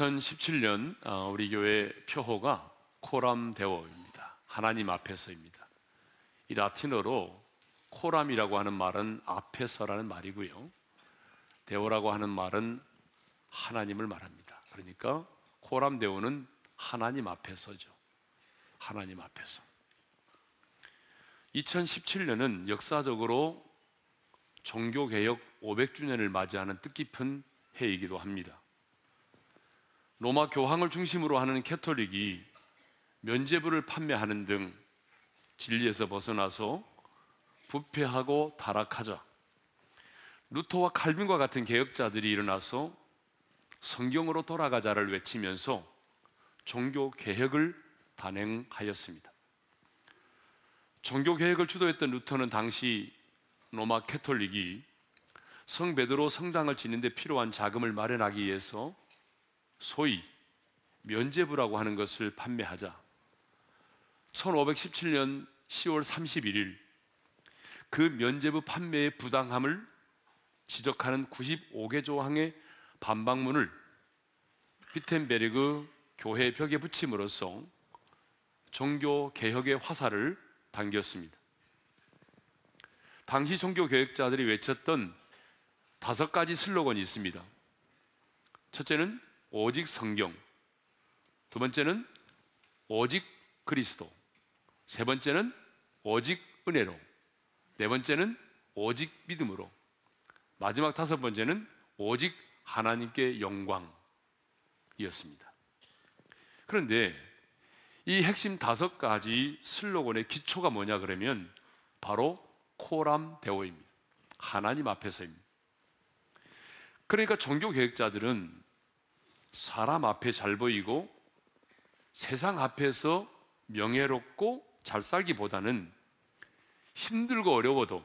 2017년 어, 우리 교회 표호가 코람데오입니다. 하나님 앞에서입니다. 이 라틴어로 코람이라고 하는 말은 앞에서라는 말이고요. 데오라고 하는 말은 하나님을 말합니다. 그러니까 코람데오는 하나님 앞에서죠. 하나님 앞에서. 2017년은 역사적으로 종교개혁 500주년을 맞이하는 뜻깊은 해이기도 합니다. 로마 교황을 중심으로 하는 캐톨릭이 면죄부를 판매하는 등 진리에서 벗어나서 부패하고 타락하자 루터와 칼빈과 같은 개혁자들이 일어나서 성경으로 돌아가자를 외치면서 종교 개혁을 단행하였습니다. 종교 개혁을 주도했던 루터는 당시 로마 캐톨릭이 성 베드로 성당을 짓는데 필요한 자금을 마련하기 위해서 소위 면제부라고 하는 것을 판매하자 1517년 10월 31일 그 면제부 판매의 부당함을 지적하는 95개 조항의 반박문을 비텐베르그 교회 벽에 붙임으로써 종교 개혁의 화살을 당겼습니다. 당시 종교 개혁자들이 외쳤던 다섯 가지 슬로건이 있습니다. 첫째는 오직 성경. 두 번째는 오직 그리스도. 세 번째는 오직 은혜로. 네 번째는 오직 믿음으로. 마지막 다섯 번째는 오직 하나님께 영광이었습니다. 그런데 이 핵심 다섯 가지 슬로건의 기초가 뭐냐 그러면 바로 코람 대오입니다. 하나님 앞에서입니다. 그러니까 종교 계획자들은 사람 앞에 잘 보이고 세상 앞에서 명예롭고 잘 살기보다는 힘들고 어려워도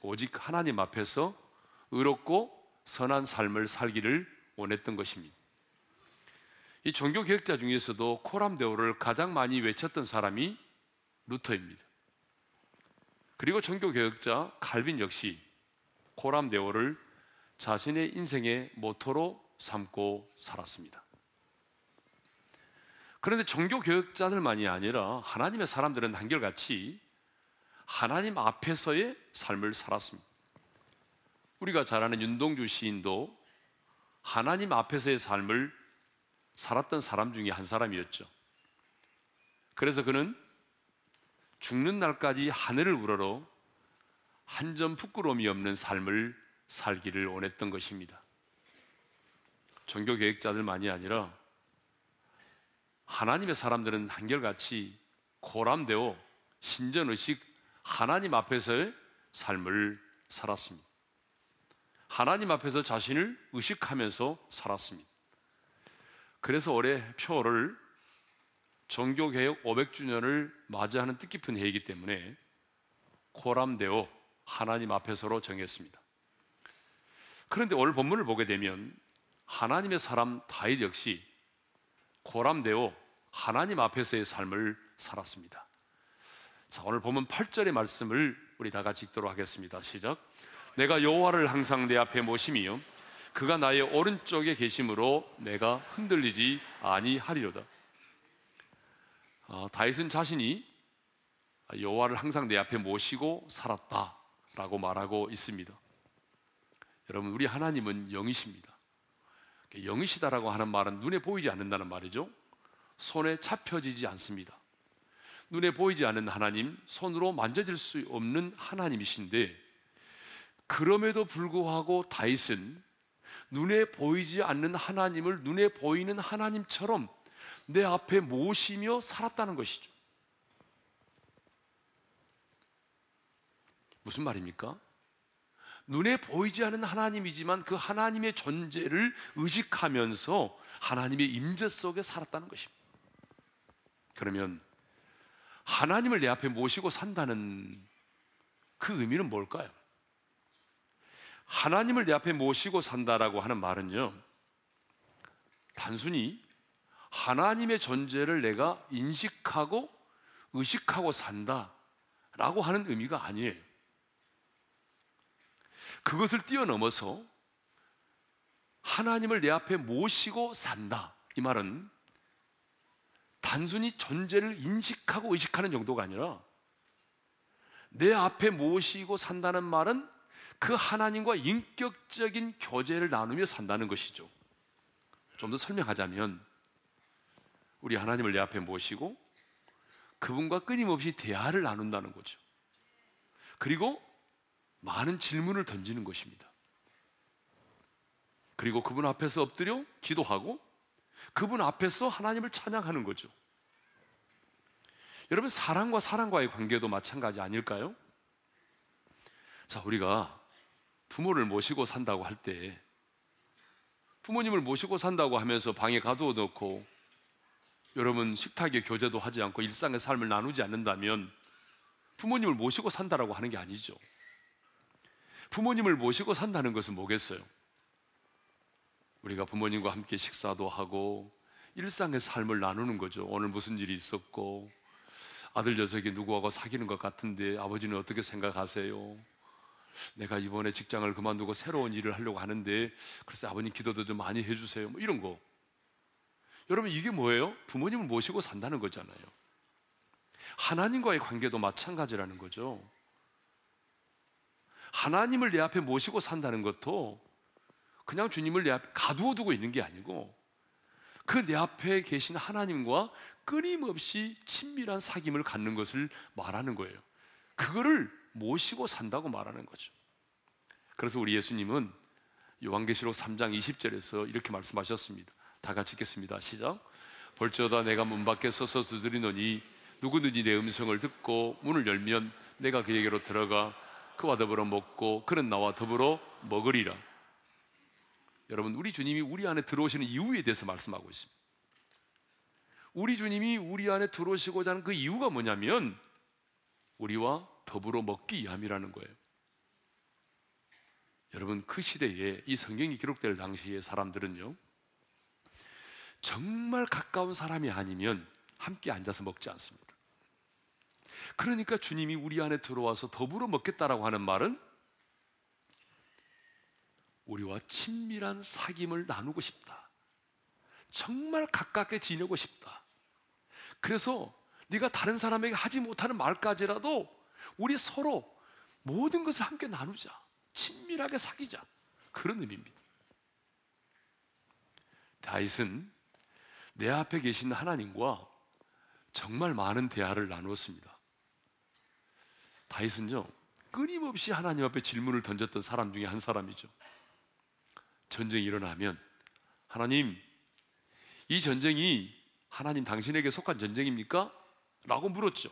오직 하나님 앞에서 의롭고 선한 삶을 살기를 원했던 것입니다. 이 종교 개혁자 중에서도 코람 대오를 가장 많이 외쳤던 사람이 루터입니다. 그리고 종교 개혁자 칼빈 역시 코람 대오를 자신의 인생의 모토로 삼고 살았습니다. 그런데 종교 개혁자들만이 아니라 하나님의 사람들은 한결같이 하나님 앞에서의 삶을 살았습니다. 우리가 잘 아는 윤동주 시인도 하나님 앞에서의 삶을 살았던 사람 중에 한 사람이었죠. 그래서 그는 죽는 날까지 하늘을 우러러 한 점 부끄러움이 없는 삶을 살기를 원했던 것입니다. 종교 계획자들만이 아니라 하나님의 사람들은 한결같이 고람되어 신전의식 하나님 앞에서의 삶을 살았습니다. 하나님 앞에서 자신을 의식하면서 살았습니다. 그래서 올해 표를 종교개혁 500주년을 맞이하는 뜻깊은 해이기 때문에 코람데오 하나님 앞에서로 정했습니다. 그런데 오늘 본문을 보게 되면 하나님의 사람 다윗 역시 고람되어 하나님 앞에서의 삶을 살았습니다. 자, 오늘 보면 8절의 말씀을 우리 다 같이 읽도록 하겠습니다. 시작. 내가 여호와를 항상 내 앞에 모심이요 그가 나의 오른쪽에 계심으로 내가 흔들리지 아니하리로다. 어, 다윗은 자신이 여호와를 항상 내 앞에 모시고 살았다라고 말하고 있습니다. 여러분 우리 하나님은 영이십니다. 영이시다라고 하는 말은 눈에 보이지 않는다는 말이죠. 손에 잡혀지지 않습니다. 눈에 보이지 않는 하나님, 손으로 만져질 수 없는 하나님이신데 그럼에도 불구하고 다윗은 눈에 보이지 않는 하나님을 눈에 보이는 하나님처럼 내 앞에 모시며 살았다는 것이죠. 무슨 말입니까? 눈에 보이지 않는 하나님이지만 그 하나님의 존재를 의식하면서 하나님의 임재 속에 살았다는 것입니다. 그러면 하나님을 내 앞에 모시고 산다는 그 의미는 뭘까요? 하나님을 내 앞에 모시고 산다라고 하는 말은요, 단순히 하나님의 존재를 내가 인식하고 의식하고 산다라고 하는 의미가 아니에요. 그것을 뛰어넘어서 하나님을 내 앞에 모시고 산다. 이 말은 단순히 존재를 인식하고 의식하는 정도가 아니라 내 앞에 모시고 산다는 말은 그 하나님과 인격적인 교제를 나누며 산다는 것이죠. 좀 더 설명하자면 우리 하나님을 내 앞에 모시고 그분과 끊임없이 대화를 나눈다는 거죠. 그리고 많은 질문을 던지는 것입니다. 그리고 그분 앞에서 엎드려 기도하고 그분 앞에서 하나님을 찬양하는 거죠. 여러분, 사랑과 사랑과의 관계도 마찬가지 아닐까요? 자, 우리가 부모를 모시고 산다고 할 때, 부모님을 모시고 산다고 하면서 방에 가두어 놓고, 여러분 식탁에 교제도 하지 않고 일상의 삶을 나누지 않는다면, 부모님을 모시고 산다라고 하는 게 아니죠. 부모님을 모시고 산다는 것은 뭐겠어요? 우리가 부모님과 함께 식사도 하고, 일상의 삶을 나누는 거죠. 오늘 무슨 일이 있었고, 아들 녀석이 누구하고 사귀는 것 같은데 아버지는 어떻게 생각하세요? 내가 이번에 직장을 그만두고 새로운 일을 하려고 하는데 그래서 아버님 기도도 좀 많이 해주세요. 뭐 이런 거. 여러분 이게 뭐예요? 부모님을 모시고 산다는 거잖아요. 하나님과의 관계도 마찬가지라는 거죠. 하나님을 내 앞에 모시고 산다는 것도 그냥 주님을 내 앞에 가두어 두고 있는 게 아니고 그 내 앞에 계신 하나님과 끊임없이 친밀한 사귐을 갖는 것을 말하는 거예요. 그거를 모시고 산다고 말하는 거죠. 그래서 우리 예수님은 요한계시록 3장 20절에서 이렇게 말씀하셨습니다. 다 같이 읽겠습니다. 시작. 벌저다 내가 문 밖에 서서 두드리노니 누구든지 내 음성을 듣고 문을 열면 내가 그에게로 들어가 그와 더불어 먹고 그는 나와 더불어 먹으리라. 여러분, 우리 주님이 우리 안에 들어오시는 이유에 대해서 말씀하고 있습니다. 우리 주님이 우리 안에 들어오시고자 하는 그 이유가 뭐냐면 우리와 더불어 먹기 위함이라는 거예요. 여러분 그 시대에 이 성경이 기록될 당시의 사람들은요 정말 가까운 사람이 아니면 함께 앉아서 먹지 않습니다. 그러니까 주님이 우리 안에 들어와서 더불어 먹겠다라고 하는 말은 우리와 친밀한 사귐을 나누고 싶다. 정말 가깝게 지내고 싶다. 그래서 네가 다른 사람에게 하지 못하는 말까지라도 우리 서로 모든 것을 함께 나누자. 친밀하게 사귀자. 그런 의미입니다. 다윗은 내 앞에 계신 하나님과 정말 많은 대화를 나누었습니다. 다윗은요, 끊임없이 하나님 앞에 질문을 던졌던 사람 중에 한 사람이죠. 전쟁이 일어나면, 하나님, 이 전쟁이 하나님 당신에게 속한 전쟁입니까? 라고 물었죠.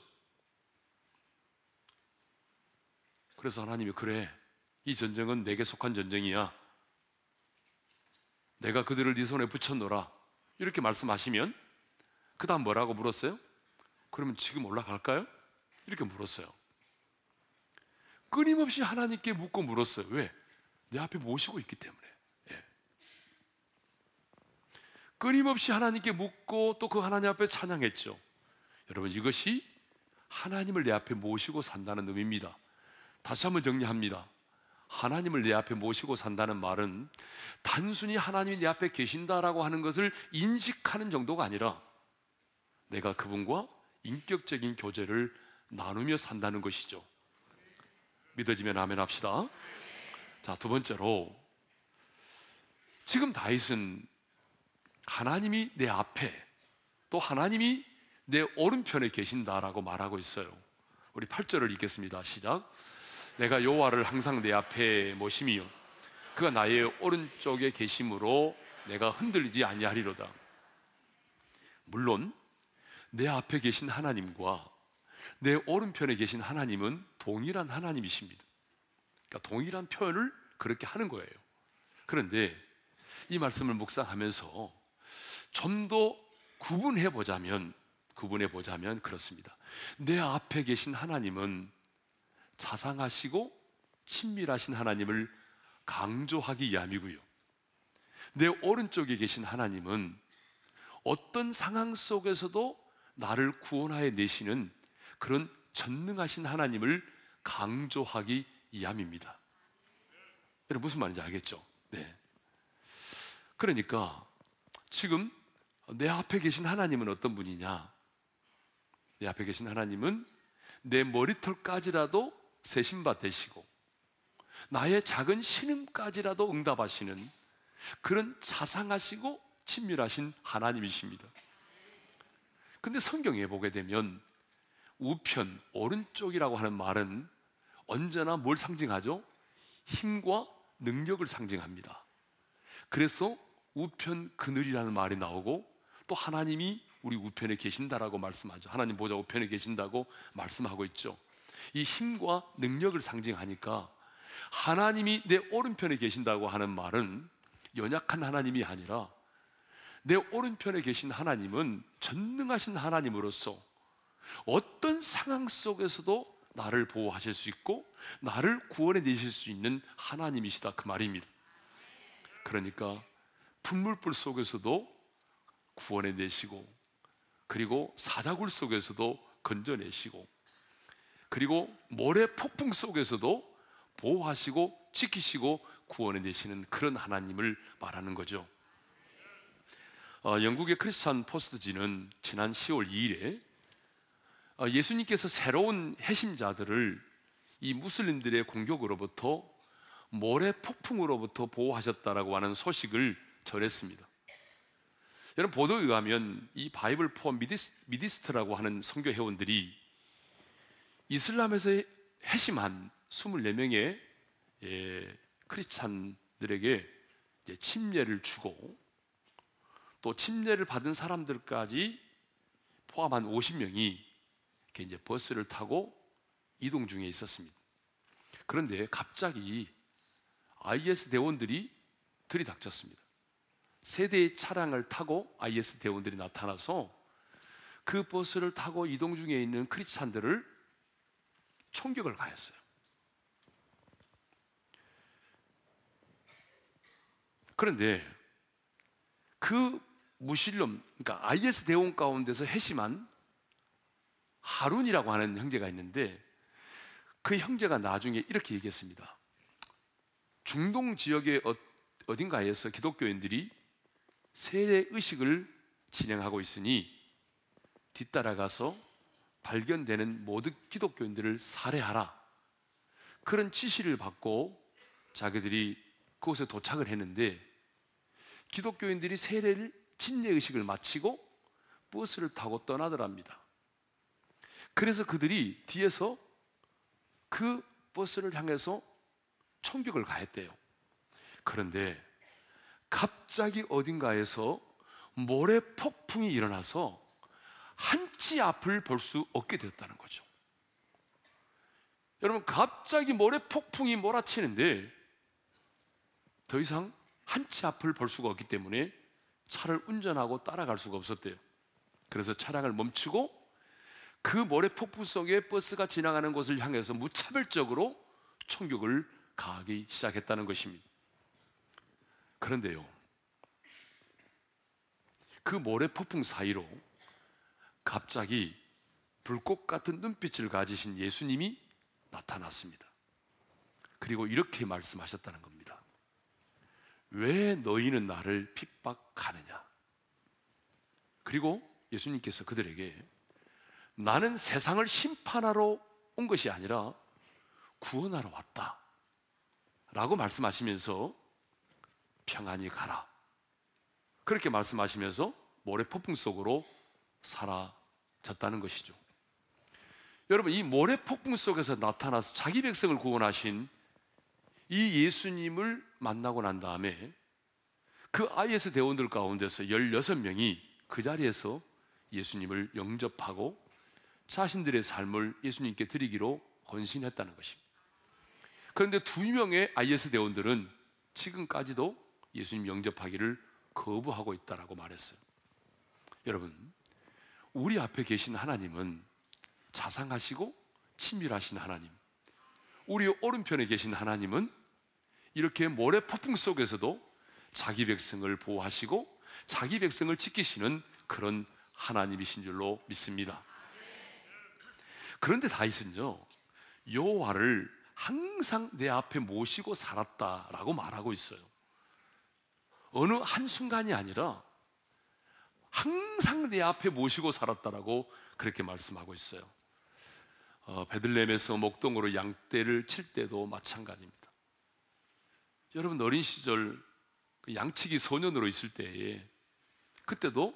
그래서 하나님이 그래. 이 전쟁은 내게 속한 전쟁이야. 내가 그들을 네 손에 붙여놓라. 이렇게 말씀하시면 그 다음 뭐라고 물었어요? 그러면 지금 올라갈까요? 이렇게 물었어요. 끊임없이 하나님께 묻고 물었어요. 왜? 내 앞에 모시고 있기 때문에. 끊임없이 하나님께 묻고 또 그 하나님 앞에 찬양했죠. 여러분 이것이 하나님을 내 앞에 모시고 산다는 의미입니다. 다시 한번 정리합니다. 하나님을 내 앞에 모시고 산다는 말은 단순히 하나님이 내 앞에 계신다라고 하는 것을 인식하는 정도가 아니라 내가 그분과 인격적인 교제를 나누며 산다는 것이죠. 믿어지면 아멘 합시다. 자, 두 번째로 지금 다윗은 하나님이 내 앞에 또 하나님이 내 오른편에 계신다라고 말하고 있어요. 우리 8절을 읽겠습니다. 시작. 내가 여호와를 항상 내 앞에 모심이요 그가 나의 오른쪽에 계심으로 내가 흔들리지 아니하리로다. 물론 내 앞에 계신 하나님과 내 오른편에 계신 하나님은 동일한 하나님이십니다. 그러니까 동일한 표현을 그렇게 하는 거예요. 그런데 이 말씀을 묵상하면서 좀 더 구분해 보자면 구분해 보자면 그렇습니다. 내 앞에 계신 하나님은 자상하시고 친밀하신 하나님을 강조하기 위함이고요. 내 오른쪽에 계신 하나님은 어떤 상황 속에서도 나를 구원하여 내시는 그런 전능하신 하나님을 강조하기 위함입니다. 여러분 무슨 말인지 알겠죠? 네. 그러니까 지금 내 앞에 계신 하나님은 어떤 분이냐? 내 앞에 계신 하나님은 내 머리털까지라도 세신바 되시고 나의 작은 신음까지라도 응답하시는 그런 자상하시고 친밀하신 하나님이십니다. 근데 성경에 보게 되면 우편, 오른쪽이라고 하는 말은 언제나 뭘 상징하죠? 힘과 능력을 상징합니다. 그래서 우편 그늘이라는 말이 나오고 또 하나님이 우리 우편에 계신다라고 말씀하죠. 하나님 보좌 우편에 계신다고 말씀하고 있죠. 이 힘과 능력을 상징하니까 하나님이 내 오른편에 계신다고 하는 말은 연약한 하나님이 아니라 내 오른편에 계신 하나님은 전능하신 하나님으로서 어떤 상황 속에서도 나를 보호하실 수 있고 나를 구원해 내실 수 있는 하나님이시다 그 말입니다. 그러니까 분물불 속에서도 구원해 내시고 그리고 사자굴 속에서도 건져내시고 그리고 모래 폭풍 속에서도 보호하시고 지키시고 구원해 내시는 그런 하나님을 말하는 거죠. 어, 영국의 크리스찬 포스트지는 지난 10월 2일에 어, 예수님께서 새로운 해심자들을 이 무슬림들의 공격으로부터 모래 폭풍으로부터 보호하셨다라고 하는 소식을 전했습니다. 여러분 보도에 의하면 이 Bible for Mideast라고 하는 선교 회원들이 이슬람에서 회심한 24명의 예, 크리스찬들에게 침례를 주고 또 침례를 받은 사람들까지 포함한 50명이 이제 버스를 타고 이동 중에 있었습니다. 그런데 갑자기 IS 대원들이 들이닥쳤습니다. 세 대의 차량을 타고 IS 대원들이 나타나서 그 버스를 타고 이동 중에 있는 크리스찬들을 총격을 가했어요. 그런데 그 무신론, 그러니까 IS 대원 가운데서 해심한 하룬이라고 하는 형제가 있는데 그 형제가 나중에 이렇게 얘기했습니다. 중동 지역의 어, 어딘가에서 기독교인들이 세례 의식을 진행하고 있으니 뒤따라가서 발견되는 모든 기독교인들을 살해하라. 그런 지시를 받고 자기들이 그곳에 도착을 했는데 기독교인들이 세례를 진례 의식을 마치고 버스를 타고 떠나더랍니다. 그래서 그들이 뒤에서 그 버스를 향해서 총격을 가했대요. 그런데 갑자기 어딘가에서 모래 폭풍이 일어나서 한치 앞을 볼 수 없게 되었다는 거죠. 여러분, 갑자기 모래 폭풍이 몰아치는데 더 이상 한치 앞을 볼 수가 없기 때문에 차를 운전하고 따라갈 수가 없었대요. 그래서 차량을 멈추고 그 모래 폭풍 속에 버스가 지나가는 곳을 향해서 무차별적으로 총격을 가하기 시작했다는 것입니다. 그런데요, 그 모래 폭풍 사이로 갑자기 불꽃 같은 눈빛을 가지신 예수님이 나타났습니다. 그리고 이렇게 말씀하셨다는 겁니다. 왜 너희는 나를 핍박하느냐? 그리고 예수님께서 그들에게 나는 세상을 심판하러 온 것이 아니라 구원하러 왔다. 라고 말씀하시면서 평안히 가라. 그렇게 말씀하시면서 모래 폭풍 속으로 사라졌다는 것이죠. 여러분, 이 모래 폭풍 속에서 나타나서 자기 백성을 구원하신 이 예수님을 만나고 난 다음에 그 IS 대원들 가운데서 16명이 그 자리에서 예수님을 영접하고 자신들의 삶을 예수님께 드리기로 헌신했다는 것입니다. 그런데 두 명의 IS 대원들은 지금까지도 예수님 영접하기를 거부하고 있다라고 말했어요. 여러분, 우리 앞에 계신 하나님은 자상하시고 친밀하신 하나님. 우리 오른편에 계신 하나님은 이렇게 모래 폭풍 속에서도 자기 백성을 보호하시고 자기 백성을 지키시는 그런 하나님이신 줄로 믿습니다. 그런데 다윗은요, 여호와를 항상 내 앞에 모시고 살았다라고 말하고 있어요. 어느 한 순간이 아니라 항상 내 앞에 모시고 살았다라고 그렇게 말씀하고 있어요. 어, 베들렘에서 목동으로 양떼를 칠 때도 마찬가지입니다. 여러분 어린 시절 그 양치기 소년으로 있을 때에 그때도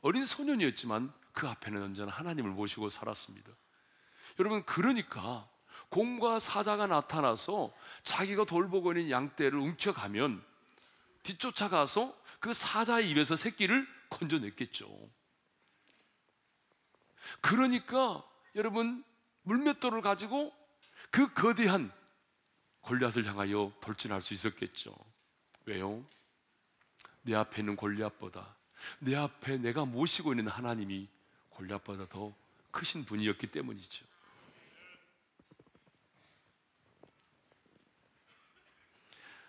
어린 소년이었지만 그 앞에는 언제나 하나님을 모시고 살았습니다. 여러분 그러니까 공과 사자가 나타나서 자기가 있는 양떼를 움켜가면 뒤쫓아가서 그 사자의 입에서 새끼를 건져냈겠죠. 그러니까 여러분 물맷돌을 가지고 그 거대한 골리앗을 향하여 돌진할 수 있었겠죠. 왜요? 내 앞에 있는 골리앗보다 내 앞에 내가 모시고 있는 하나님이 골리앗보다 더 크신 분이었기 때문이죠.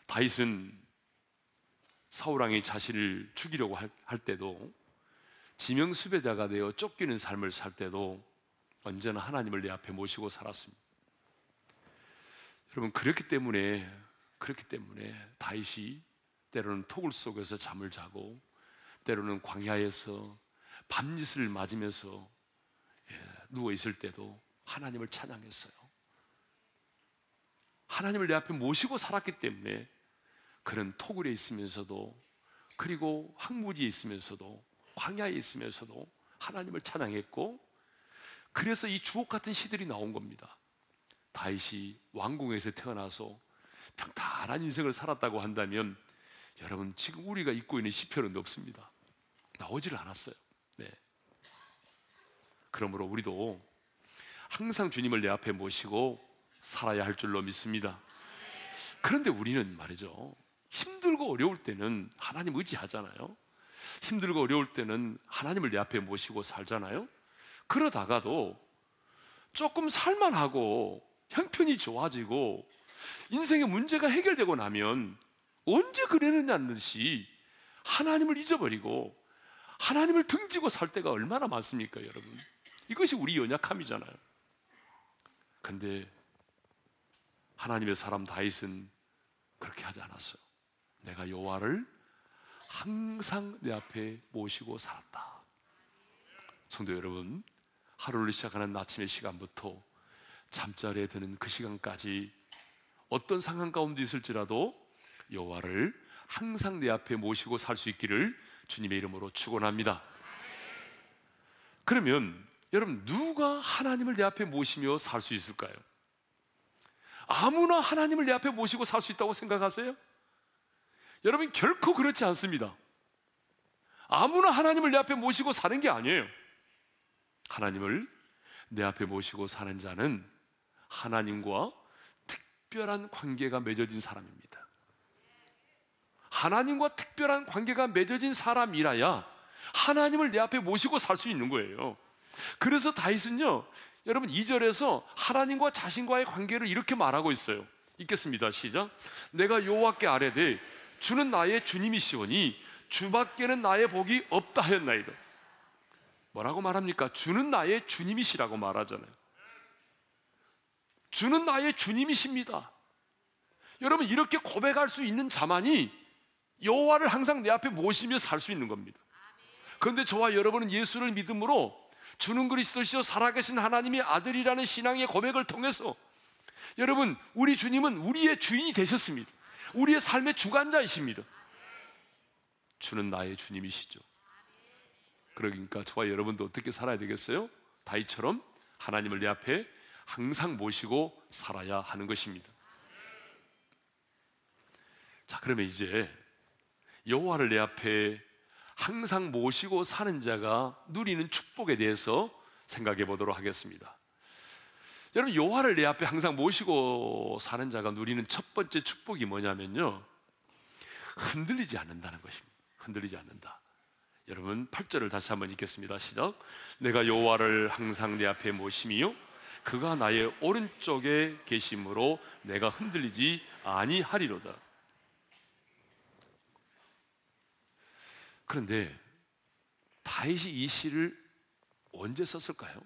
다윗은 사울 왕이 자신을 죽이려고 할, 할 때도 지명 수배자가 되어 쫓기는 삶을 살 때도 언제나 하나님을 내 앞에 모시고 살았습니다. 여러분 그렇기 때문에 그렇기 때문에 다윗이 때로는 토굴 속에서 잠을 자고 때로는 광야에서 밤낮을 맞으면서 예, 누워 있을 때도 하나님을 찬양했어요. 하나님을 내 앞에 모시고 살았기 때문에 그런 토굴에 있으면서도 그리고 황무지에 있으면서도 광야에 있으면서도 하나님을 찬양했고 그래서 이 주옥 같은 시들이 나온 겁니다. 다윗이 왕궁에서 태어나서 평탄한 인생을 살았다고 한다면 여러분 지금 우리가 입고 있는 시편은 없습니다. 나오지를 않았어요. 네. 그러므로 우리도 항상 주님을 내 앞에 모시고 살아야 할 줄로 믿습니다. 그런데 우리는 말이죠. 힘들고 어려울 때는 하나님 의지하잖아요. 힘들고 어려울 때는 하나님을 내 앞에 모시고 살잖아요. 그러다가도 조금 살만하고 형편이 좋아지고 인생의 문제가 해결되고 나면 언제 그랬느냐는 듯이 하나님을 잊어버리고 하나님을 등지고 살 때가 얼마나 많습니까, 여러분? 이것이 우리 연약함이잖아요. 근데 하나님의 사람 다윗은 그렇게 하지 않았어요. 내가 여호와를 항상 내 앞에 모시고 살았다. 성도 여러분, 하루를 시작하는 아침의 시간부터 잠자리에 드는 그 시간까지 어떤 상황 가운데 있을지라도 여호와를 항상 내 앞에 모시고 살 수 있기를 주님의 이름으로 축원합니다. 그러면 여러분 누가 하나님을 내 앞에 모시며 살 수 있을까요? 아무나 하나님을 내 앞에 모시고 살 수 있다고 생각하세요? 여러분 결코 그렇지 않습니다. 아무나 하나님을 내 앞에 모시고 사는 게 아니에요. 하나님을 내 앞에 모시고 사는 자는 하나님과 특별한 관계가 맺어진 사람입니다. 하나님과 특별한 관계가 맺어진 사람이라야 하나님을 내 앞에 모시고 살 수 있는 거예요. 그래서 다윗은요, 여러분 2절에서 하나님과 자신과의 관계를 이렇게 말하고 있어요. 읽겠습니다. 시작. 내가 여호와께 아뢰되 주는 나의 주님이시오니 주밖에는 나의 복이 없다 하였나이다. 뭐라고 말합니까? 주는 나의 주님이시라고 말하잖아요. 주는 나의 주님이십니다. 여러분 이렇게 고백할 수 있는 자만이 여호와를 항상 내 앞에 모시며 살 수 있는 겁니다. 그런데 저와 여러분은 예수를 믿음으로 주는 그리스도시요 살아계신 하나님의 아들이라는 신앙의 고백을 통해서 여러분 우리 주님은 우리의 주인이 되셨습니다. 우리의 삶의 주관자이십니다. 주는 나의 주님이시죠. 그러니까 저와 여러분도 어떻게 살아야 되겠어요? 다이처럼 하나님을 내 앞에 항상 모시고 살아야 하는 것입니다. 자, 그러면 이제 여호와를 내 앞에 항상 모시고 사는 자가 누리는 축복에 대해서 생각해 보도록 하겠습니다. 여러분 여호와를 내 앞에 항상 모시고 사는 자가 누리는 첫 번째 축복이 뭐냐면요. 흔들리지 않는다는 것입니다. 흔들리지 않는다. 여러분 8절을 다시 한번 읽겠습니다. 시작. 내가 여호와를 항상 내 앞에 모심이요 그가 나의 오른쪽에 계심으로 내가 흔들리지 아니하리로다. 그런데 다윗이 이 시를 언제 썼을까요?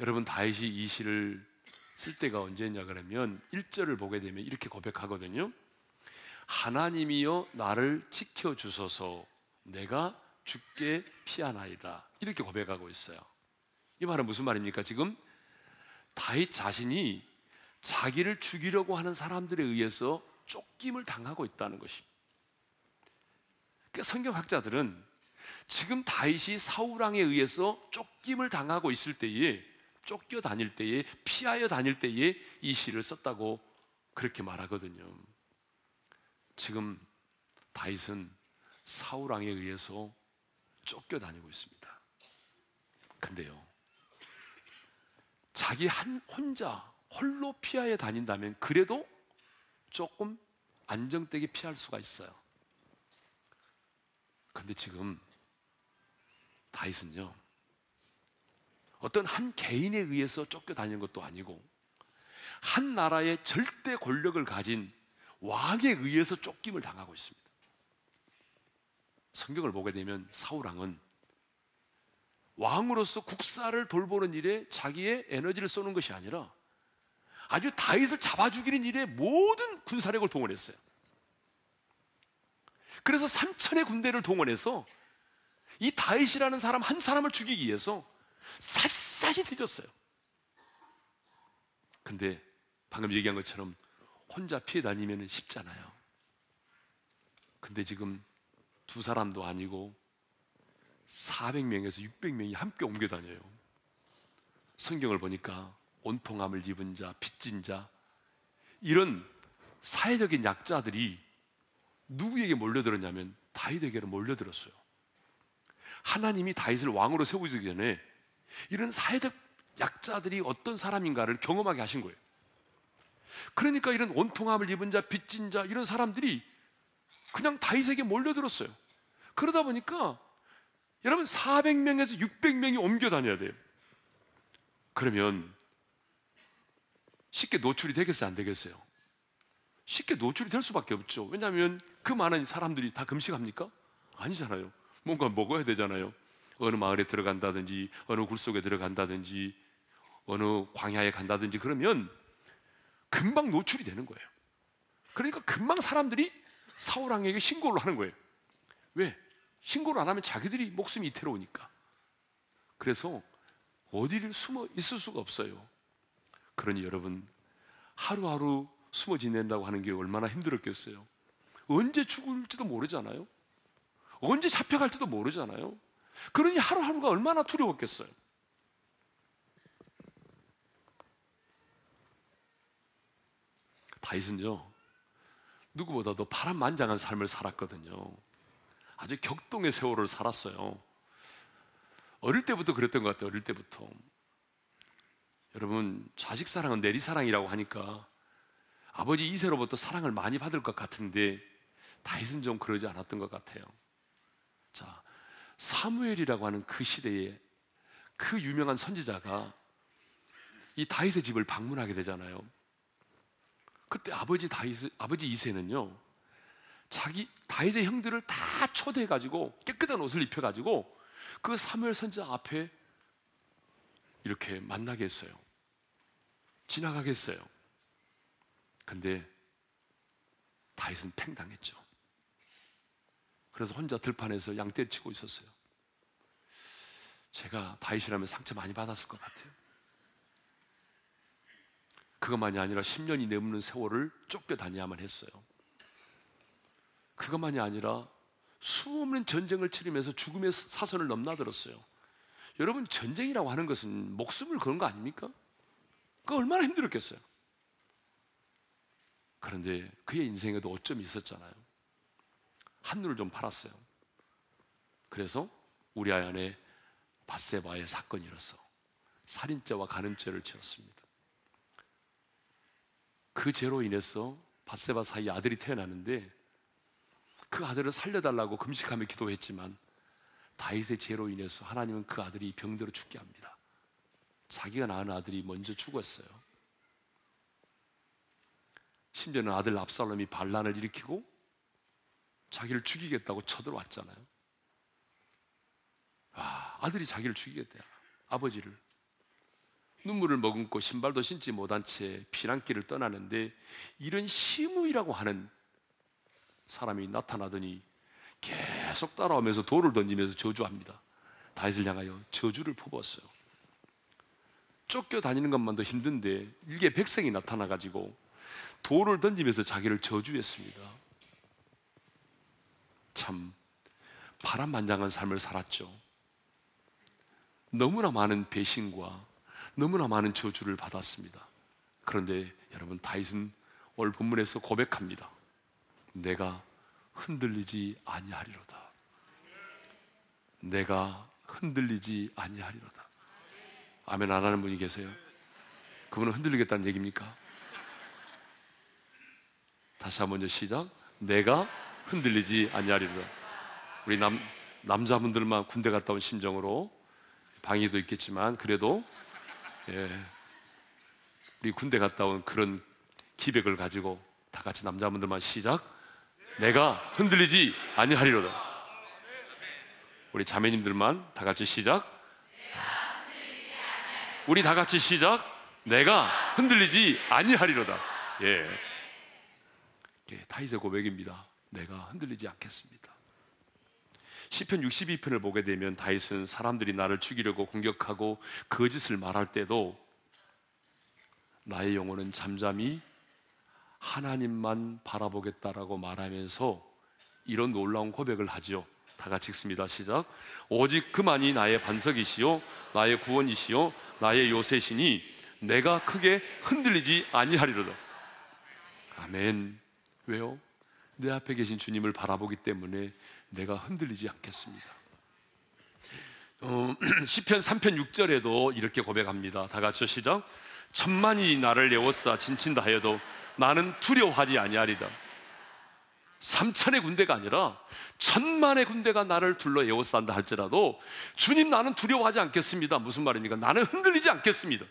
여러분 다윗이 이 시를 쓸 때가 언제냐 그러면 1절을 보게 되면 이렇게 고백하거든요. 하나님이여 나를 지켜 주소서 내가 죽게 피하나이다. 이렇게 고백하고 있어요. 이 말은 무슨 말입니까? 지금 다윗 자신이 자기를 죽이려고 하는 사람들에 의해서 쫓김을 당하고 있다는 것입니다. 그러니까 성경학자들은 지금 다윗이 사울왕에 의해서 쫓김을 당하고 있을 때에 쫓겨 다닐 때에 피하여 다닐 때에 이 시를 썼다고 그렇게 말하거든요. 지금 다윗은 사울 왕에 의해서 쫓겨 다니고 있습니다. 근데요. 자기 한 혼자 홀로 피하여 다닌다면 그래도 조금 안정되게 피할 수가 있어요. 근데 지금 다윗은요. 어떤 한 개인에 의해서 쫓겨다니는 것도 아니고 한 나라의 절대 권력을 가진 왕에 의해서 쫓김을 당하고 있습니다. 성경을 보게 되면 사울왕은 왕으로서 국사를 돌보는 일에 자기의 에너지를 쏘는 것이 아니라 아주 다윗을 잡아 죽이는 일에 모든 군사력을 동원했어요. 그래서 3천의 군대를 동원해서 이 다윗이라는 사람 한 사람을 죽이기 위해서 샅샅이 뒤졌어요. 근데 방금 얘기한 것처럼 혼자 피해 다니면 쉽잖아요. 근데 지금 두 사람도 아니고 400명에서 600명이 함께 옮겨 다녀요. 성경을 보니까 온통함을 입은 자, 빚진 자, 이런 사회적인 약자들이 누구에게 몰려들었냐면 다윗에게로 몰려들었어요. 하나님이 다윗을 왕으로 세우기 전에 이런 사회적 약자들이 어떤 사람인가를 경험하게 하신 거예요. 그러니까 이런 온통함을 입은 자, 빚진 자 이런 사람들이 그냥 다윗에게 몰려들었어요. 그러다 보니까 여러분 400명에서 600명이 옮겨 다녀야 돼요. 그러면 쉽게 노출이 되겠어요, 안 되겠어요? 쉽게 노출이 될 수밖에 없죠. 왜냐하면 그 많은 사람들이 다 금식합니까? 아니잖아요. 뭔가 먹어야 되잖아요. 어느 마을에 들어간다든지 어느 굴속에 들어간다든지 어느 광야에 간다든지 그러면 금방 노출이 되는 거예요. 그러니까 금방 사람들이 사울 왕에게 신고를 하는 거예요. 왜? 신고를 안 하면 자기들이 목숨이 이태로우니까. 그래서 어디를 숨어 있을 수가 없어요. 그러니 여러분, 하루하루 숨어 지낸다고 하는 게 얼마나 힘들었겠어요. 언제 죽을지도 모르잖아요. 언제 잡혀갈지도 모르잖아요. 그러니 하루하루가 얼마나 두려웠겠어요. 다윗은요, 누구보다도 파란만장한 삶을 살았거든요. 아주 격동의 세월을 살았어요. 어릴 때부터 그랬던 것 같아요. 어릴 때부터. 여러분, 자식 사랑은 내리 사랑이라고 하니까 아버지 이세로부터 사랑을 많이 받을 것 같은데 다윗은 좀 그러지 않았던 것 같아요. 자, 사무엘이라고 하는 그 시대에 그 유명한 선지자가 이 다윗의 집을 방문하게 되잖아요. 그때 아버지 다윗, 아버지 이세는요, 자기 다윗의 형들을 다 초대해 가지고 깨끗한 옷을 입혀 가지고 그 사무엘 선지자 앞에 이렇게. 지나가게 했어요. 근데 다윗은 팽당했죠. 그래서 혼자 들판에서 양떼 치고 있었어요. 제가 다윗이라면 상처 많이 받았을 것 같아요. 그것만이 아니라 10년이 넘는 세월을 쫓겨다녀야만 했어요. 그것만이 아니라 수없는 전쟁을 치르면서 죽음의 사선을 넘나들었어요. 여러분 전쟁이라고 하는 것은 목숨을 거는 거 아닙니까? 그 얼마나 힘들었겠어요. 그런데 그의 인생에도 어점이 있었잖아요. 한눈을 좀 팔았어요. 그래서 우리 아이 안에 바세바의 사건이 일어서 살인죄와 간음죄를 지었습니다. 그 죄로 인해서 바세바 사이 아들이 태어나는데 그 아들을 살려달라고 금식하며 기도했지만 다윗의 죄로 인해서 하나님은 그 아들이 병들어 죽게 합니다. 자기가 낳은 아들이 먼저 죽었어요. 심지어는 아들 압살롬이 반란을 일으키고 자기를 죽이겠다고 쳐들어왔잖아요. 아, 아들이 자기를 죽이겠대요. 아버지를. 눈물을 머금고 신발도 신지 못한 채 피난길을 떠나는데 이런 시무이라고 하는 사람이 나타나더니 계속 따라오면서 돌을 던지면서 저주합니다. 다윗을 향하여 저주를 퍼부었어요. 쫓겨 다니는 것만도 힘든데 일개 백성이 나타나 가지고 돌을 던지면서 자기를 저주했습니다. 참 파란만장한 삶을 살았죠. 너무나 많은 배신과 너무나 많은 저주를 받았습니다. 그런데 여러분 다윗은 오늘 본문에서 고백합니다. 내가 흔들리지 아니하리로다. 내가 흔들리지 아니하리로다. 아멘 안 하는 분이 계세요? 그분은 흔들리겠다는 얘기입니까? 다시 한번 시작. 내가 흔들리지 아니하리로다. 우리 남 남자분들만 군대 갔다 온 심정으로 방해도 있겠지만 그래도 예, 우리 군대 갔다 온 그런 기백을 가지고 다 같이 남자분들만 시작. 내가 흔들리지 아니하리로다. 우리 자매님들만 다 같이 시작. 우리 다 같이 시작. 내가 흔들리지 아니하리로다. 예. 예 타이세 고백입니다. 내가 흔들리지 않겠습니다. 시편 62편을 보게 되면 다윗은 사람들이 나를 죽이려고 공격하고 거짓을 말할 때도 나의 영혼은 잠잠히 하나님만 바라보겠다라고 말하면서 이런 놀라운 고백을 하지요. 다 같이 읽습니다. 시작. 오직 그만이 나의 반석이시요 나의 구원이시요 나의 요새시니 내가 크게 흔들리지 아니하리로다. 아멘. 왜요? 내 앞에 계신 주님을 바라보기 때문에 내가 흔들리지 않겠습니다. 어, 시편 3편 6절에도 이렇게 고백합니다. 다 같이 시작. 천만이 나를 예워싸 진친다 하여도 나는 두려워하지 아니하리다. 삼천의 군대가 아니라 천만의 군대가 나를 둘러 에워싼다 할지라도 주님 나는 두려워하지 않겠습니다. 무슨 말입니까? 나는 흔들리지 않겠습니다.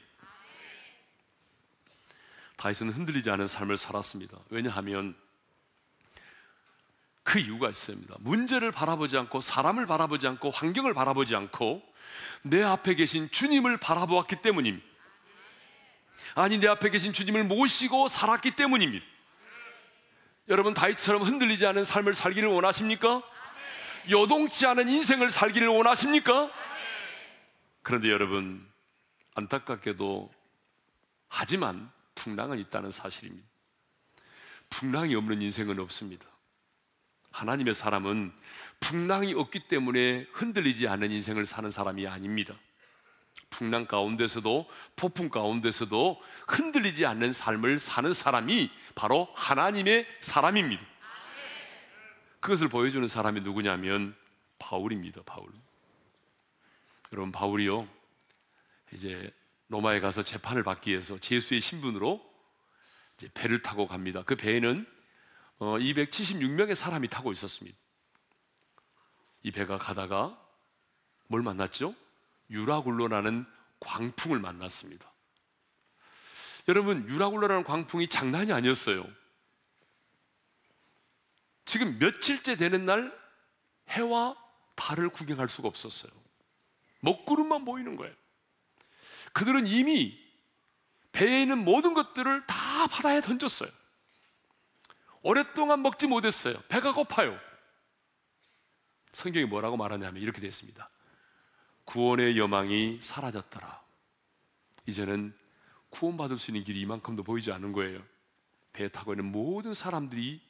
다윗은 흔들리지 않은 삶을 살았습니다. 왜냐하면 그 이유가 있습니다. 문제를 바라보지 않고 사람을 바라보지 않고 환경을 바라보지 않고 내 앞에 계신 주님을 바라보았기 때문입니다. 아니 내 앞에 계신 주님을 모시고 살았기 때문입니다. 여러분 다윗처럼 흔들리지 않은 삶을 살기를 원하십니까? 여동치 않은 인생을 살기를 원하십니까? 그런데 여러분 안타깝게도 하지만 풍랑은 있다는 사실입니다. 풍랑이 없는 인생은 없습니다. 하나님의 사람은 풍랑이 없기 때문에 흔들리지 않는 인생을 사는 사람이 아닙니다. 풍랑 가운데서도 폭풍 가운데서도 흔들리지 않는 삶을 사는 사람이 바로 하나님의 사람입니다. 그것을 보여주는 사람이 누구냐면 바울입니다. 바울. 여러분 바울이요 이제 로마에 가서 재판을 받기 위해서 제수의 신분으로 배를 타고 갑니다. 그 배에는 276명의 어, 사람이 타고 있었습니다. 이 배가 가다가 뭘 만났죠? 유라굴로라는 광풍을 만났습니다. 여러분, 유라굴로라는 광풍이 장난이 아니었어요. 지금 며칠째 되는 날 해와 달을 구경할 수가 없었어요. 먹구름만 보이는 거예요. 그들은 이미 배에 있는 모든 것들을 다 바다에 던졌어요. 오랫동안 먹지 못했어요. 배가 고파요. 성경이 뭐라고 말하냐면 이렇게 되어 있습니다. 구원의 여망이 사라졌더라. 이제는 구원받을 수 있는 길이 이만큼도 보이지 않은 거예요. 배에 타고 있는 모든 사람들이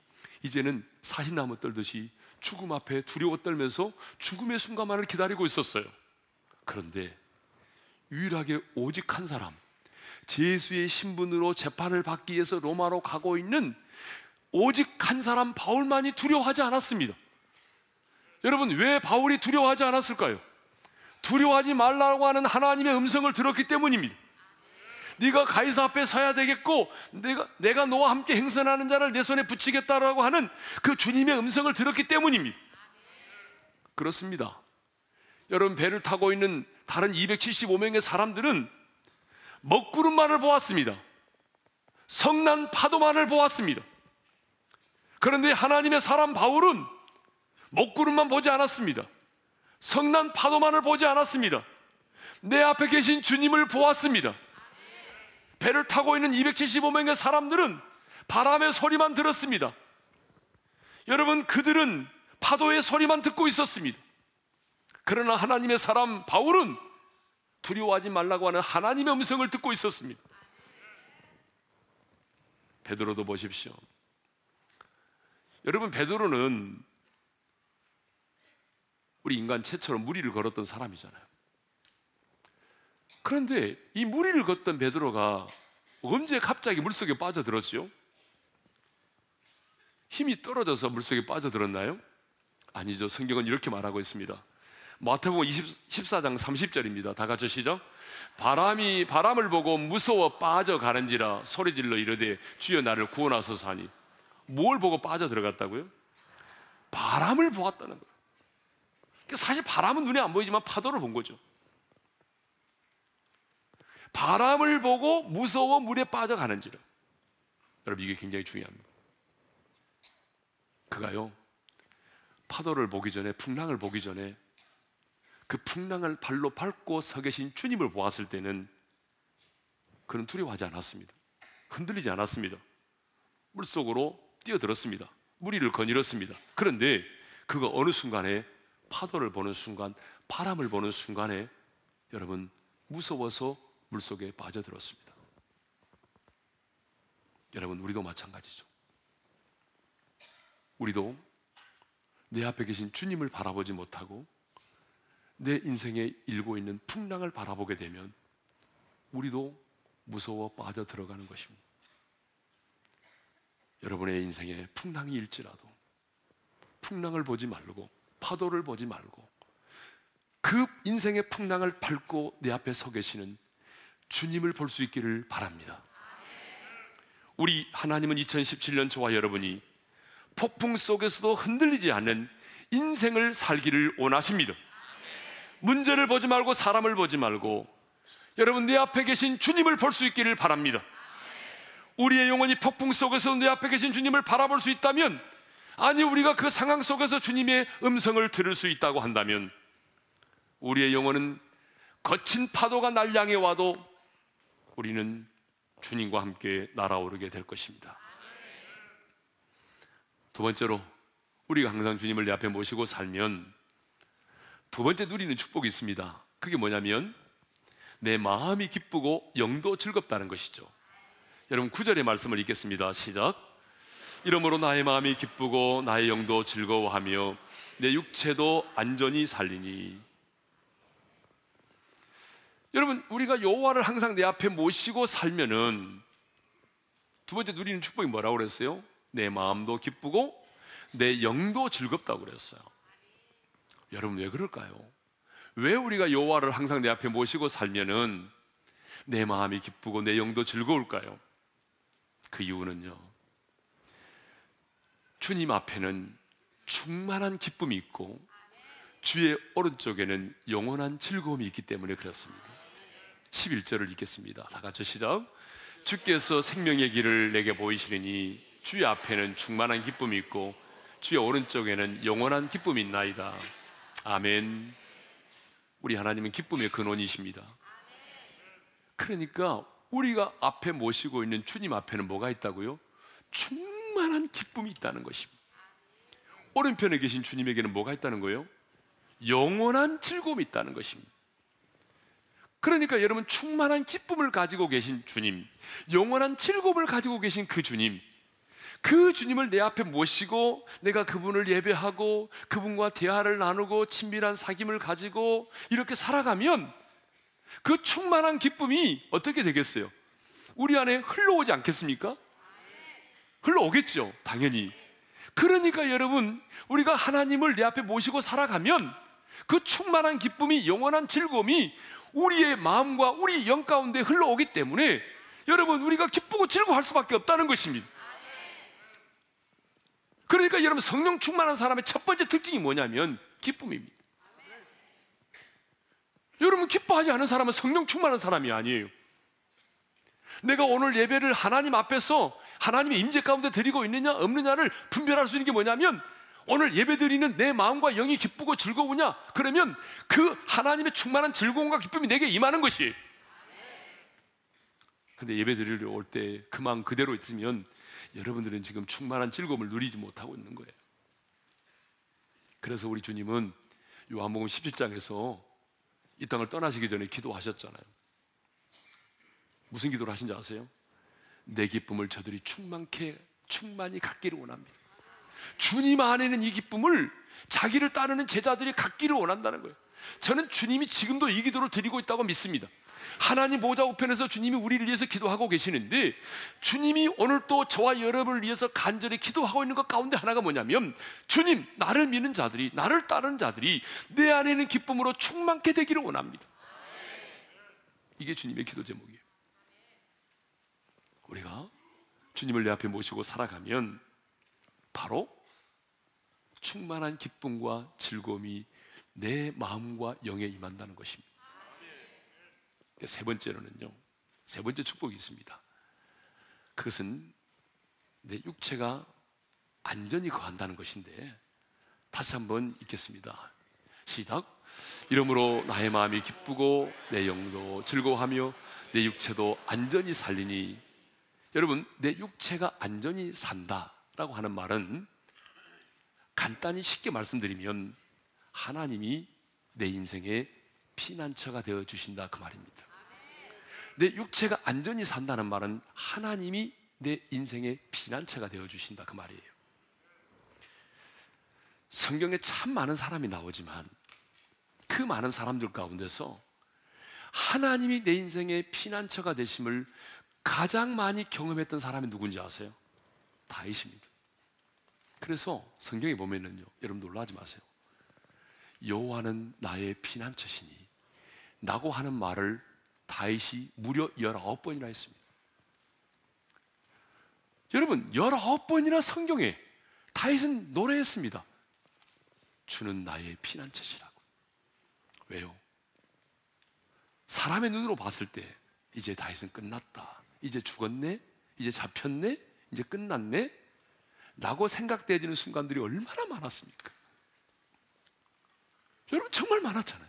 이제는 사신나무 떨듯이 죽음 앞에 두려워 떨면서 죽음의 순간만을 기다리고 있었어요. 그런데 유일하게 오직 한 사람, 제수의 신분으로 재판을 받기 위해서 로마로 가고 있는 오직 한 사람 바울만이 두려워하지 않았습니다. 여러분, 왜 바울이 두려워하지 않았을까요? 두려워하지 말라고 하는 하나님의 음성을 들었기 때문입니다. 네가 가이사 앞에 서야 되겠고 내가 내가 너와 함께 행선하는 자를 내 손에 붙이겠다라고 하는 그 주님의 음성을 들었기 때문입니다. 그렇습니다. 여러분 배를 타고 있는 다른 275명의 사람들은 먹구름만을 보았습니다. 성난 파도만을 보았습니다. 그런데 하나님의 사람 바울은 먹구름만 보지 않았습니다. 성난 파도만을 보지 않았습니다. 내 앞에 계신 주님을 보았습니다. 배를 타고 있는 275명의 사람들은 바람의 소리만 들었습니다. 여러분, 그들은 파도의 소리만 듣고 있었습니다. 그러나 하나님의 사람 바울은 두려워하지 말라고 하는 하나님의 음성을 듣고 있었습니다. 베드로도 보십시오. 여러분, 베드로는 우리 인간 최초로 무리를 걸었던 사람이잖아요. 그런데 이 무리를 걷던 베드로가 언제 갑자기 물속에 빠져들었죠? 힘이 떨어져서 물속에 빠져들었나요? 아니죠. 성경은 이렇게 말하고 있습니다. 마태복음 14장 30절입니다. 다 같이 시작. 바람이 바람을 보고 무서워 빠져가는지라 소리질러 이르되 주여 나를 구원하소서 하니 뭘 보고 빠져 들어갔다고요? 바람을 보았다는 거예요. 그러니까 사실 바람은 눈에 안 보이지만 파도를 본 거죠. 바람을 보고 무서워 물에 빠져가는지라. 여러분 이게 굉장히 중요합니다. 그가요 파도를 보기 전에 풍랑을 보기 전에 그 풍랑을 발로 밟고 서 계신 주님을 보았을 때는 그는 두려워하지 않았습니다. 흔들리지 않았습니다. 물속으로 뛰어들었습니다. 무리를 거닐었습니다. 그런데 그가 어느 순간에 파도를 보는 순간, 바람을 보는 순간에 여러분 무서워서 물속에 빠져들었습니다. 여러분 우리도 마찬가지죠. 우리도 내 앞에 계신 주님을 바라보지 못하고 내 인생에 일고 있는 풍랑을 바라보게 되면 우리도 무서워 빠져 들어가는 것입니다. 여러분의 인생에 풍랑이 일지라도 풍랑을 보지 말고 파도를 보지 말고 그 인생의 풍랑을 밟고 내 앞에 서 계시는 주님을 볼 수 있기를 바랍니다. 우리 하나님은 2017년 저와 여러분이 폭풍 속에서도 흔들리지 않는 인생을 살기를 원하십니다. 문제를 보지 말고 사람을 보지 말고 여러분 내 앞에 계신 주님을 볼 수 있기를 바랍니다. 우리의 영혼이 폭풍 속에서 내 앞에 계신 주님을 바라볼 수 있다면 아니 우리가 그 상황 속에서 주님의 음성을 들을 수 있다고 한다면 우리의 영혼은 거친 파도가 날 향해 와도 우리는 주님과 함께 날아오르게 될 것입니다. 두 번째로 우리가 항상 주님을 내 앞에 모시고 살면 두 번째 누리는 축복이 있습니다. 그게 뭐냐면 내 마음이 기쁘고 영도 즐겁다는 것이죠. 여러분 구절의 말씀을 읽겠습니다. 시작. 이러므로 나의 마음이 기쁘고 나의 영도 즐거워하며 내 육체도 안전히 살리니 여러분 우리가 여호와를 항상 내 앞에 모시고 살면은 두 번째 누리는 축복이 뭐라고 그랬어요? 내 마음도 기쁘고 내 영도 즐겁다고 그랬어요. 여러분 왜 그럴까요? 왜 우리가 여호와를 항상 내 앞에 모시고 살면은 내 마음이 기쁘고 내 영도 즐거울까요? 그 이유는요. 주님 앞에는 충만한 기쁨이 있고 주의 오른쪽에는 영원한 즐거움이 있기 때문에 그렇습니다. 11절을 읽겠습니다. 다 같이 시작. 주께서 생명의 길을 내게 보이시니 주의 앞에는 충만한 기쁨이 있고 주의 오른쪽에는 영원한 기쁨이 있나이다. 아멘. 우리 하나님은 기쁨의 근원이십니다. 그러니까 우리가 앞에 모시고 있는 주님 앞에는 뭐가 있다고요? 충만한 기쁨이 있다는 것입니다. 오른편에 계신 주님에게는 뭐가 있다는 거예요? 영원한 즐거움이 있다는 것입니다. 그러니까 여러분 충만한 기쁨을 가지고 계신 주님, 영원한 즐거움을 가지고 계신 그 주님, 그 주님을 내 앞에 모시고 내가 그분을 예배하고 그분과 대화를 나누고 친밀한 사귐을 가지고 이렇게 살아가면 그 충만한 기쁨이 어떻게 되겠어요? 우리 안에 흘러오지 않겠습니까? 흘러오겠죠, 당연히. 그러니까 여러분, 우리가 하나님을 내 앞에 모시고 살아가면 그 충만한 기쁨이 영원한 즐거움이 우리의 마음과 우리 영 가운데 흘러오기 때문에 여러분, 우리가 기쁘고 즐거워할 수밖에 없다는 것입니다. 그러니까 여러분 성령 충만한 사람의 첫 번째 특징이 뭐냐면 기쁨입니다. 여러분 기뻐하지 않은 사람은 성령 충만한 사람이 아니에요. 내가 오늘 예배를 하나님 앞에서 하나님의 임재 가운데 드리고 있느냐 없느냐를 분별할 수 있는 게 뭐냐면 오늘 예배 드리는 내 마음과 영이 기쁘고 즐거우냐 그러면 그 하나님의 충만한 즐거움과 기쁨이 내게 임하는 것이 근데 예배 드리러 올 때 그 마음 그대로 있으면 여러분들은 지금 충만한 즐거움을 누리지 못하고 있는 거예요. 그래서 우리 주님은 요한복음 17장에서 이 땅을 떠나시기 전에 기도하셨잖아요. 무슨 기도를 하신지 아세요? 내 기쁨을 저들이 충만케 충만히 갖기를 원합니다. 주님 안에는 이 기쁨을 자기를 따르는 제자들이 갖기를 원한다는 거예요. 저는 주님이 지금도 이 기도를 드리고 있다고 믿습니다. 하나님 보좌 우편에서 주님이 우리를 위해서 기도하고 계시는데 주님이 오늘 또 저와 여러분을 위해서 간절히 기도하고 있는 것 가운데 하나가 뭐냐면 주님 나를 믿는 자들이 나를 따르는 자들이 내 안에 있는 기쁨으로 충만케 되기를 원합니다. 이게 주님의 기도 제목이에요. 우리가 주님을 내 앞에 모시고 살아가면 바로 충만한 기쁨과 즐거움이 내 마음과 영에 임한다는 것입니다. 세 번째로는요, 세 번째 축복이 있습니다. 그것은 내 육체가 안전히 거한다는 것인데, 다시 한번 읽겠습니다. 시작. 이러므로 나의 마음이 기쁘고 내 영도 즐거워하며 내 육체도 안전히 살리니 여러분 내 육체가 안전히 산다라고 하는 말은 간단히 쉽게 말씀드리면 하나님이 내 인생의 피난처가 되어 주신다 그 말입니다. 내 육체가 안전히 산다는 말은 하나님이 내 인생의 피난처가 되어 주신다 그 말이에요. 성경에 참 많은 사람이 나오지만 그 많은 사람들 가운데서 하나님이 내 인생의 피난처가 되심을 가장 많이 경험했던 사람이 누군지 아세요? 다윗입니다. 그래서 성경에 보면은요, 여러분 놀라지 마세요. 여호와는 나의 피난처시니 라고 하는 말을 다윗이 무려 19번이나 했습니다. 여러분, 19번이나 성경에 다윗은 노래했습니다. 주는 나의 피난처시라고. 왜요? 사람의 눈으로 봤을 때 이제 다윗은 끝났다. 이제 죽었네? 이제 잡혔네? 이제 끝났네? 라고 생각되어지는 순간들이 얼마나 많았습니까? 여러분 정말 많았잖아요.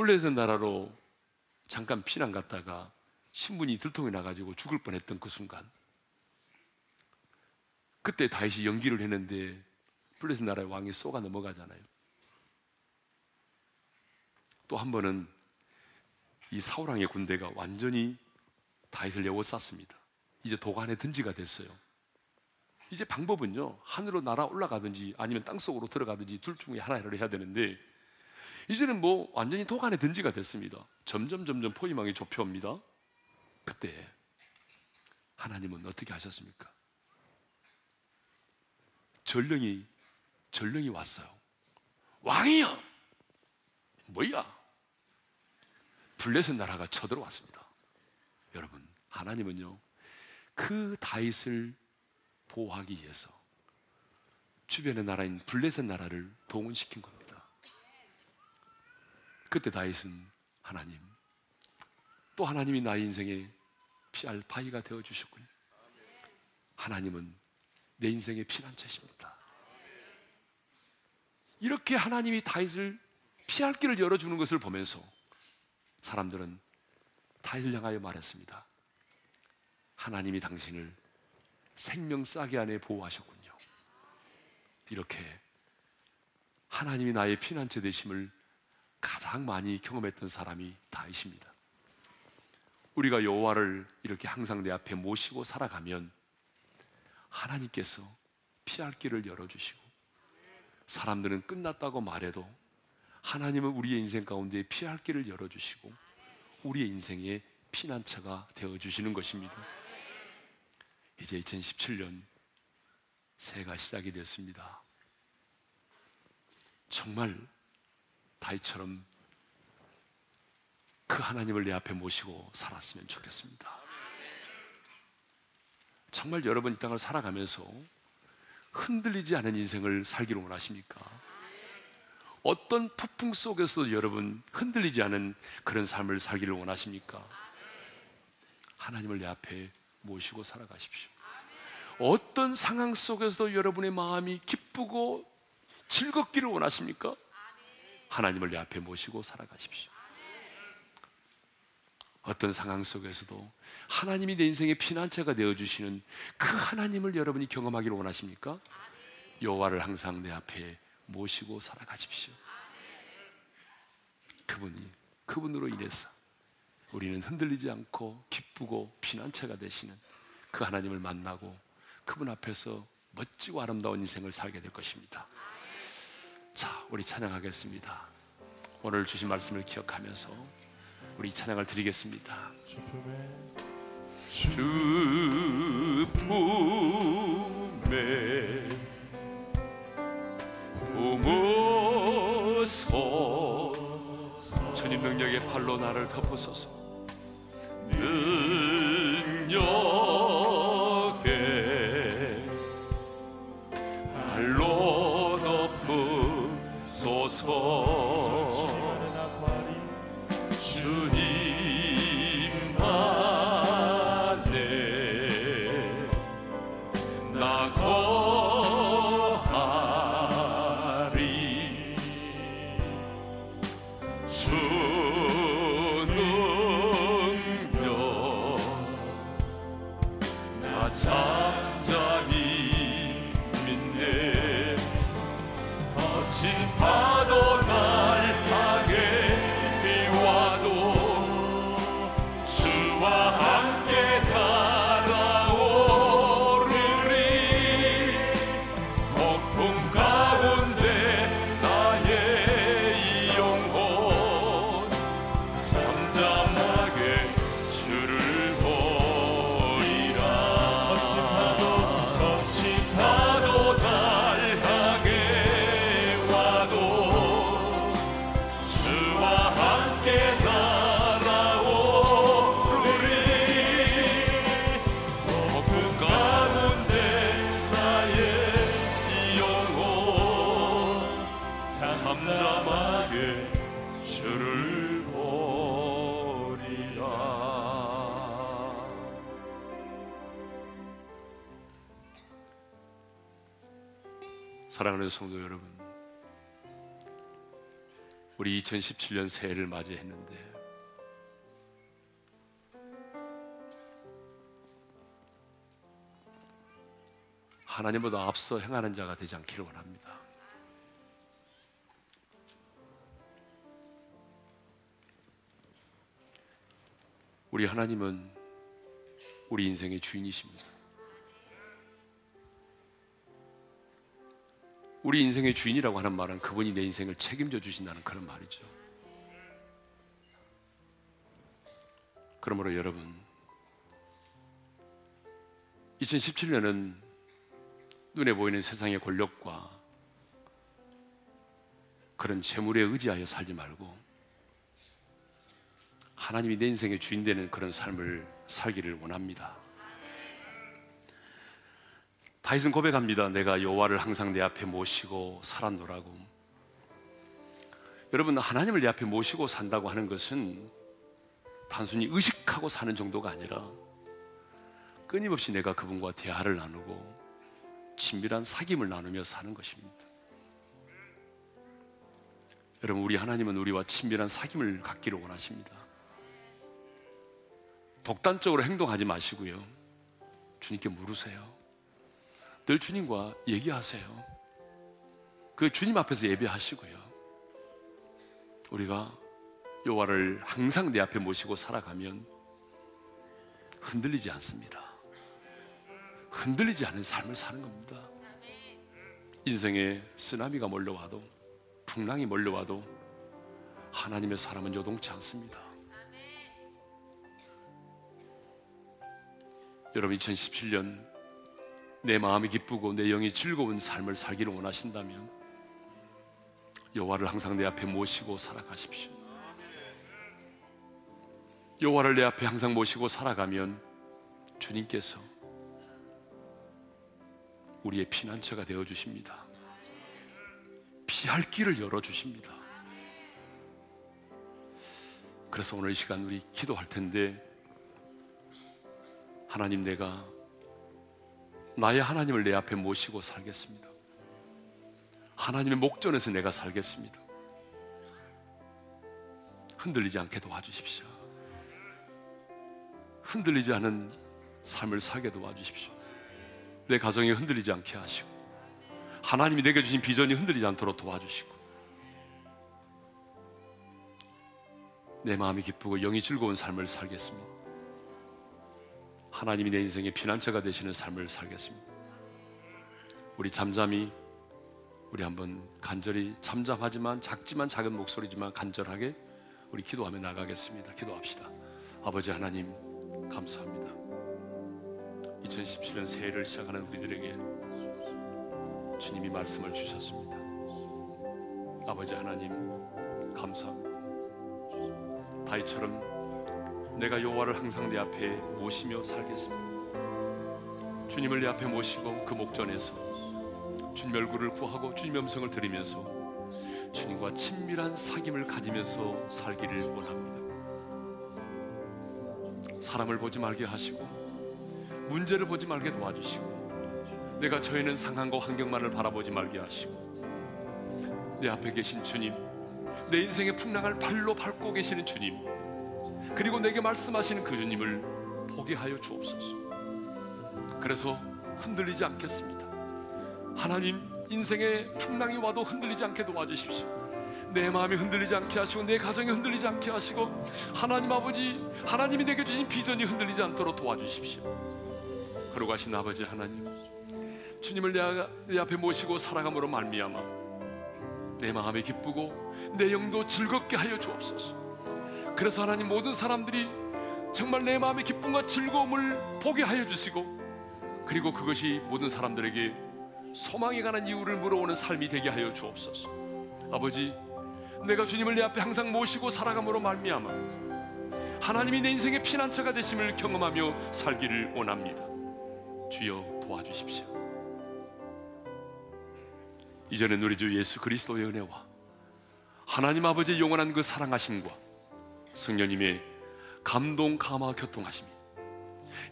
블레셋 나라로 잠깐 피난 갔다가 신분이 들통이 나가지고 죽을 뻔했던 그 순간 그때 다윗이 연기를 했는데 블레셋 나라의 왕이 쏘가 넘어가잖아요. 또 한 번은 이 사울왕의 군대가 완전히 다윗을 에워쌌습니다. 이제 도관에 든지가 됐어요. 이제 방법은요 하늘로 날아 올라가든지 아니면 땅 속으로 들어가든지 둘 중에 하나를 해야 되는데 이제는 뭐 완전히 도관에 든지가 됐습니다. 점점 점점 포위망이 좁혀옵니다. 그때 하나님은 어떻게 하셨습니까? 전령이 전령이 왔어요. 왕이요. 뭐야? 블레셋 나라가 쳐들어왔습니다. 여러분, 하나님은요, 그 다윗을 보호하기 위해서 주변의 나라인 블레셋 나라를 동원시킨 겁니다. 그때 다윗은 하나님, 또 하나님이 나의 인생에 피할 바위가 되어 주셨군요. 하나님은 내 인생의 피난처십니다. 이렇게 하나님이 다윗을 피할 길을 열어주는 것을 보면서 사람들은 다윗을 향하여 말했습니다. 하나님이 당신을 생명 싸게 안에 보호하셨군요. 이렇게 하나님이 나의 피난처 되심을 가장 많이 경험했던 사람이 다윗입니다. 우리가 여호와를 이렇게 항상 내 앞에 모시고 살아가면 하나님께서 피할 길을 열어주시고 사람들은 끝났다고 말해도 하나님은 우리의 인생 가운데 피할 길을 열어주시고 우리의 인생의 피난처가 되어주시는 것입니다. 이제 2017년 새해가 시작이 됐습니다. 정말 다이처럼 그 하나님을 내 앞에 모시고 살았으면 좋겠습니다. 정말 여러분 이 땅을 살아가면서 흔들리지 않은 인생을 살기를 원하십니까? 어떤 폭풍 속에서 여러분 흔들리지 않은 그런 삶을 살기를 원하십니까? 하나님을 내 앞에 모시고 살아가십시오. 어떤 상황 속에서도 여러분의 마음이 기쁘고 즐겁기를 원하십니까? 하나님을 내 앞에 모시고 살아가십시오. 어떤 상황 속에서도 하나님이 내 인생의 피난처가 되어 주시는 그 하나님을 여러분이 경험하기를 원하십니까? 여호와를 항상 내 앞에 모시고 살아가십시오. 그분이 그분으로 인해서 우리는 흔들리지 않고 기쁘고 피난처가 되시는 그 하나님을 만나고 그분 앞에서 멋지고 아름다운 인생을 살게 될 것입니다. 자, 우리 찬양하겠습니다. 오늘 주신 말씀을 기억하면서 우리 찬양을 드리겠습니다. 주 품에 품으소 주님 능력의 팔로 나를 덮으소서 능력 성도 여러분 우리 2017년 새해를 맞이했는데 하나님보다 앞서 행하는 자가 되지 않기를 원합니다. 우리 하나님은 우리 인생의 주인이십니다. 우리 인생의 주인이라고 하는 말은 그분이 내 인생을 책임져 주신다는 그런 말이죠. 그러므로 여러분, 2017년은 눈에 보이는 세상의 권력과 그런 재물에 의지하여 살지 말고 하나님이 내 인생의 주인 되는 그런 삶을 살기를 원합니다. 다윗은 고백합니다. 내가 여호와를 항상 내 앞에 모시고 살았노라고. 여러분 하나님을 내 앞에 모시고 산다고 하는 것은 단순히 의식하고 사는 정도가 아니라 끊임없이 내가 그분과 대화를 나누고 친밀한 사귐을 나누며 사는 것입니다. 여러분 우리 하나님은 우리와 친밀한 사귐을 갖기를 원하십니다. 독단적으로 행동하지 마시고요. 주님께 물으세요. 늘 주님과 얘기하세요. 그 주님 앞에서 예배하시고요. 우리가 여호와를 항상 내 앞에 모시고 살아가면 흔들리지 않습니다. 흔들리지 않은 삶을 사는 겁니다. 인생에 쓰나미가 몰려와도 풍랑이 몰려와도 하나님의 사람은 요동치 않습니다. 여러분 2017년 내 마음이 기쁘고 내 영이 즐거운 삶을 살기를 원하신다면 여호와를 항상 내 앞에 모시고 살아가십시오. 여호와를 내 앞에 항상 모시고 살아가면 주님께서 우리의 피난처가 되어 주십니다. 피할 길을 열어 주십니다. 그래서 오늘 이 시간 우리 기도할 텐데 하나님 내가 나의 하나님을 내 앞에 모시고 살겠습니다. 하나님의 목전에서 내가 살겠습니다. 흔들리지 않게 도와주십시오. 흔들리지 않은 삶을 살게 도와주십시오. 내 가정이 흔들리지 않게 하시고 하나님이 내게 주신 비전이 흔들리지 않도록 도와주시고 내 마음이 기쁘고 영이 즐거운 삶을 살겠습니다. 하나님이 내 인생의 피난처가 되시는 삶을 살겠습니다. 우리 잠잠히 우리 한번 간절히 잠잠하지만 작지만 작은 목소리지만 간절하게 우리 기도하며 나가겠습니다. 기도합시다. 아버지 하나님 감사합니다. 2017년 새해를 시작하는 우리들에게 주님이 말씀을 주셨습니다. 아버지 하나님 감사합니다. 다이처럼 내가 여호와를 항상 내 앞에 모시며 살겠습니다. 주님을 내 앞에 모시고 그 목전에서 주님 얼굴을 구하고 주님 음성을 들으면서 주님과 친밀한 사귐을 가지면서 살기를 원합니다. 사람을 보지 말게 하시고 문제를 보지 말게 도와주시고 내가 처해는 상황과 환경만을 바라보지 말게 하시고 내 앞에 계신 주님 내 인생의 풍랑을 발로 밟고 계시는 주님 그리고 내게 말씀하시는 그 주님을 보게 하여 주옵소서. 그래서 흔들리지 않겠습니다. 하나님 인생의 풍랑이 와도 흔들리지 않게 도와주십시오. 내 마음이 흔들리지 않게 하시고 내 가정이 흔들리지 않게 하시고 하나님 아버지 하나님이 내게 주신 비전이 흔들리지 않도록 도와주십시오. 그러고 하신 아버지 하나님 주님을 내, 내 앞에 모시고 살아감으로 말미암아 내 마음이 기쁘고 내 영도 즐겁게 하여 주옵소서 그래서 하나님 모든 사람들이 정말 내 마음의 기쁨과 즐거움을 보게 하여 주시고 그리고 그것이 모든 사람들에게 소망에 관한 이유를 물어오는 삶이 되게 하여 주옵소서. 아버지 내가 주님을 내 앞에 항상 모시고 살아감으로 말미암아 하나님이 내 인생의 피난처가 되심을 경험하며 살기를 원합니다. 주여 도와주십시오. 이전에 우리 주 예수 그리스도의 은혜와 하나님 아버지의 영원한 그 사랑하심과 성령님의 감동 감화 교통하심이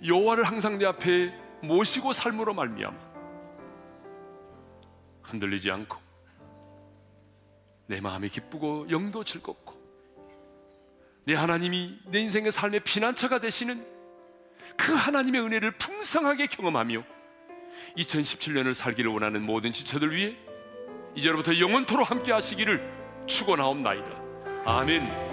여호와를 항상 내 앞에 모시고 삶으로 말미암아 흔들리지 않고 내 마음이 기쁘고 영도 즐겁고 내 하나님이 내 인생의 삶의 피난처가 되시는 그 하나님의 은혜를 풍성하게 경험하며 2017년을 살기를 원하는 모든 지체들 위해 이제로부터 영원토로 함께 하시기를 축원하옵나이다. 아멘.